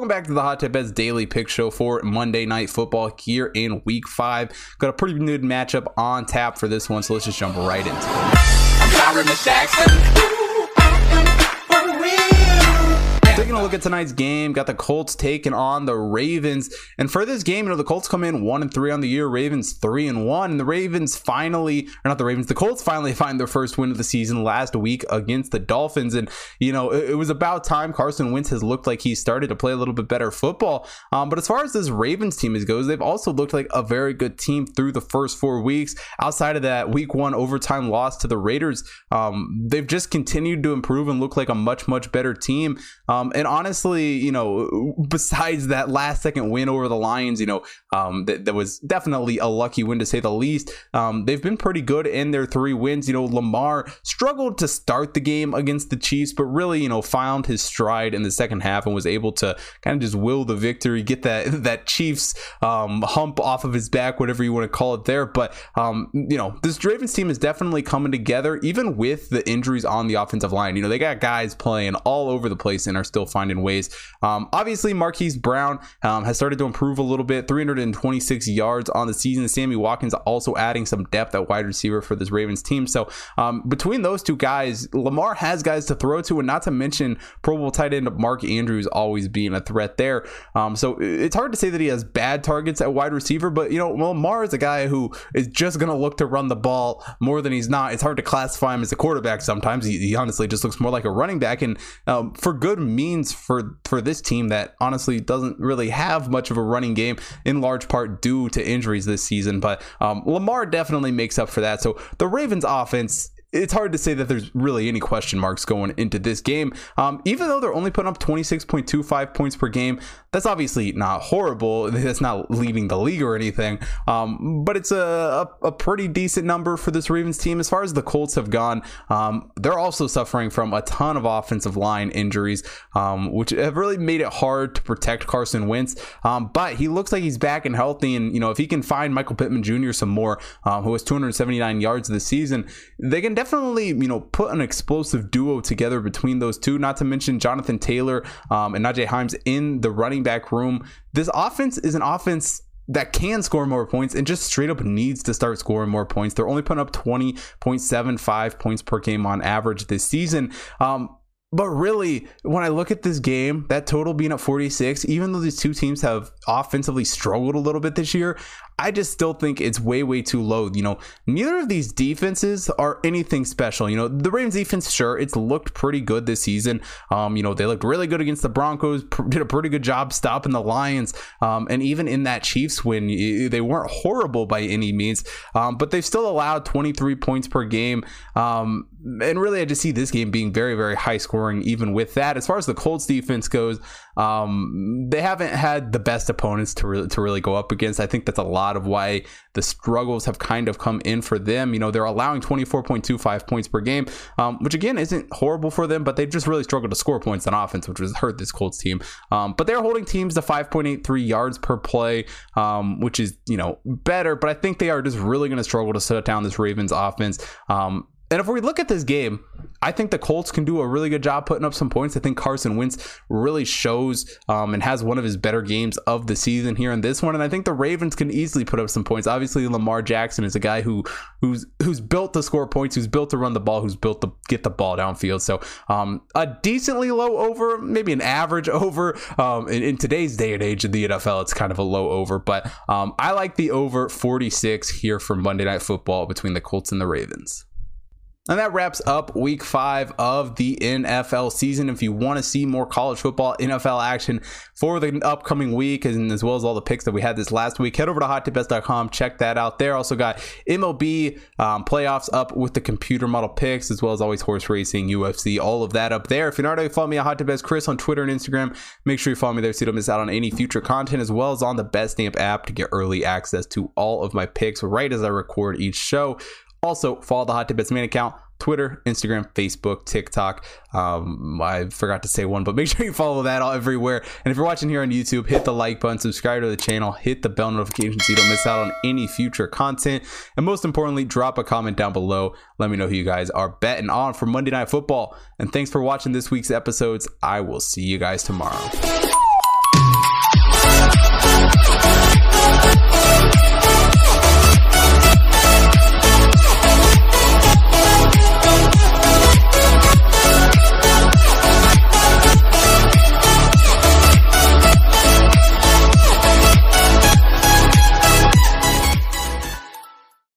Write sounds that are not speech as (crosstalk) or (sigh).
Welcome back to the Hot Tip Bets Daily Pick Show for Monday Night Football here in Week 5. Got a pretty good matchup on tap for this one, so let's just jump right into it. Look at tonight's game, got the Colts taking on the Ravens. And for this game, you know, the Colts come in one and three on the year, Ravens three and one. And the Ravens finally, or not the Ravens, the Colts finally (laughs) find their first win of the season last week against the Dolphins. And, you know, it, it was about time. Carson Wentz has looked like he started to play a little bit better football. Um, but as far as this Ravens team is goes, they've also looked like a very good team through the first four weeks. Outside of that week one overtime loss to the Raiders, um, they've just continued to improve and look like a much, much better team. Um, and honestly, you know, besides that last second win over the Lions, you know, um, that, that was definitely a lucky win to say the least. Um, they've been pretty good in their three wins. You know, Lamar struggled to start the game against the Chiefs, but really, you know, found his stride in the second half and was able to kind of just will the victory, get that that Chiefs um, hump off of his back, whatever you want to call it there. But um, you know, this Ravens team is definitely coming together, even with the injuries on the offensive line. You know, they got guys playing all over the place and are still finding ways. Um, obviously, Marquise Brown um, has started to improve a little bit, 326 yards on the season. Sammy Watkins also adding some depth at wide receiver for this Ravens team. So um, between those two guys, Lamar has guys to throw to, and not to mention Pro Bowl tight end Mark Andrews always being a threat there. Um, so it's hard to say that he has bad targets at wide receiver, but you know, Lamar is a guy who is just going to look to run the ball more than he's not. It's hard to classify him as a quarterback sometimes. He, he honestly just looks more like a running back, and um, for good means for for this team that honestly doesn't really have much of a running game in large part due to injuries this season. But um, Lamar definitely makes up for that. So the Ravens offense it's hard to say that there's really any question marks going into this game. Um, even though they're only putting up 26.25 points per game, that's obviously not horrible. That's not leading the league or anything. Um, but it's a, a, a, pretty decent number for this Ravens team. As far as the Colts have gone, um, they're also suffering from a ton of offensive line injuries, um, which have really made it hard to protect Carson Wentz. Um, but he looks like he's back and healthy. And, you know, if he can find Michael Pittman Jr. some more, um, who has 279 yards this season, they can definitely, you know, put an explosive duo together between those two. Not to mention Jonathan Taylor um, and Nyheim Hines in the running back room. This offense is an offense that can score more points and just straight up needs to start scoring more points. They're only putting up 20.75 points per game on average this season. Um, but really, when I look at this game, that total being at 46, even though these two teams have offensively struggled a little bit this year, I just still think it's way, way too low. You know, neither of these defenses are anything special. You know, the Ravens defense, sure, it's looked pretty good this season. Um, you know, they looked really good against the Broncos, did a pretty good job stopping the Lions. Um, and even in that Chiefs win, they weren't horrible by any means, um, but they've still allowed 23 points per game. Um, and really, I just see this game being very, very high scoring, even with that. As far as the Colts defense goes, um, they haven't had the best opponents to really, to really go up against. I think that's a lot of why the struggles have kind of come in for them. You know, they're allowing 24.25 points per game, um, which again isn't horrible for them, but they've just really struggled to score points on offense, which has hurt this Colts team. Um, but they're holding teams to 5.83 yards per play, um, which is, you know, better, but I think they are just really going to struggle to shut down this Ravens offense. And if we look at this game, I think the Colts can do a really good job putting up some points. I think Carson Wentz really shows um, and has one of his better games of the season here in this one. And I think the Ravens can easily put up some points. Obviously, Lamar Jackson is a guy who who's who's built to score points, who's built to run the ball, who's built to get the ball downfield. So um, a decently low over, maybe an average (laughs) over. Um, in, in, today's day and age of the NFL, it's kind of a low over. But um, I like the over 46 here for Monday Night Football between the Colts and the Ravens. And that wraps up week five of the NFL season. If you want to see more college football, NFL action for the upcoming week, and as well as all the picks that we had this last week, head over to hottipbets.com. Check that out there. Also got MLB um, playoffs up with the computer model picks, as well as always horse racing, UFC, all of that up there. If you're not already following me at Hot Chris on Twitter and Instagram, make sure you follow me there so you don't miss out on any future content, as well as on the Betstamp app to get early access to all of my picks right as I record each show. Also, follow the Hot Tip Bets main account. Twitter, Instagram, Facebook, TikTok. Um, I forgot to say one, but (laughs) make sure you follow that all everywhere. And if you're watching here on YouTube, hit the like button, subscribe to the channel, hit the bell notification so you don't miss out on any future content. And most importantly, drop a comment down below. Let me know who you guys are betting on for Monday Night Football. And thanks for watching this week's episodes. I will see you guys tomorrow.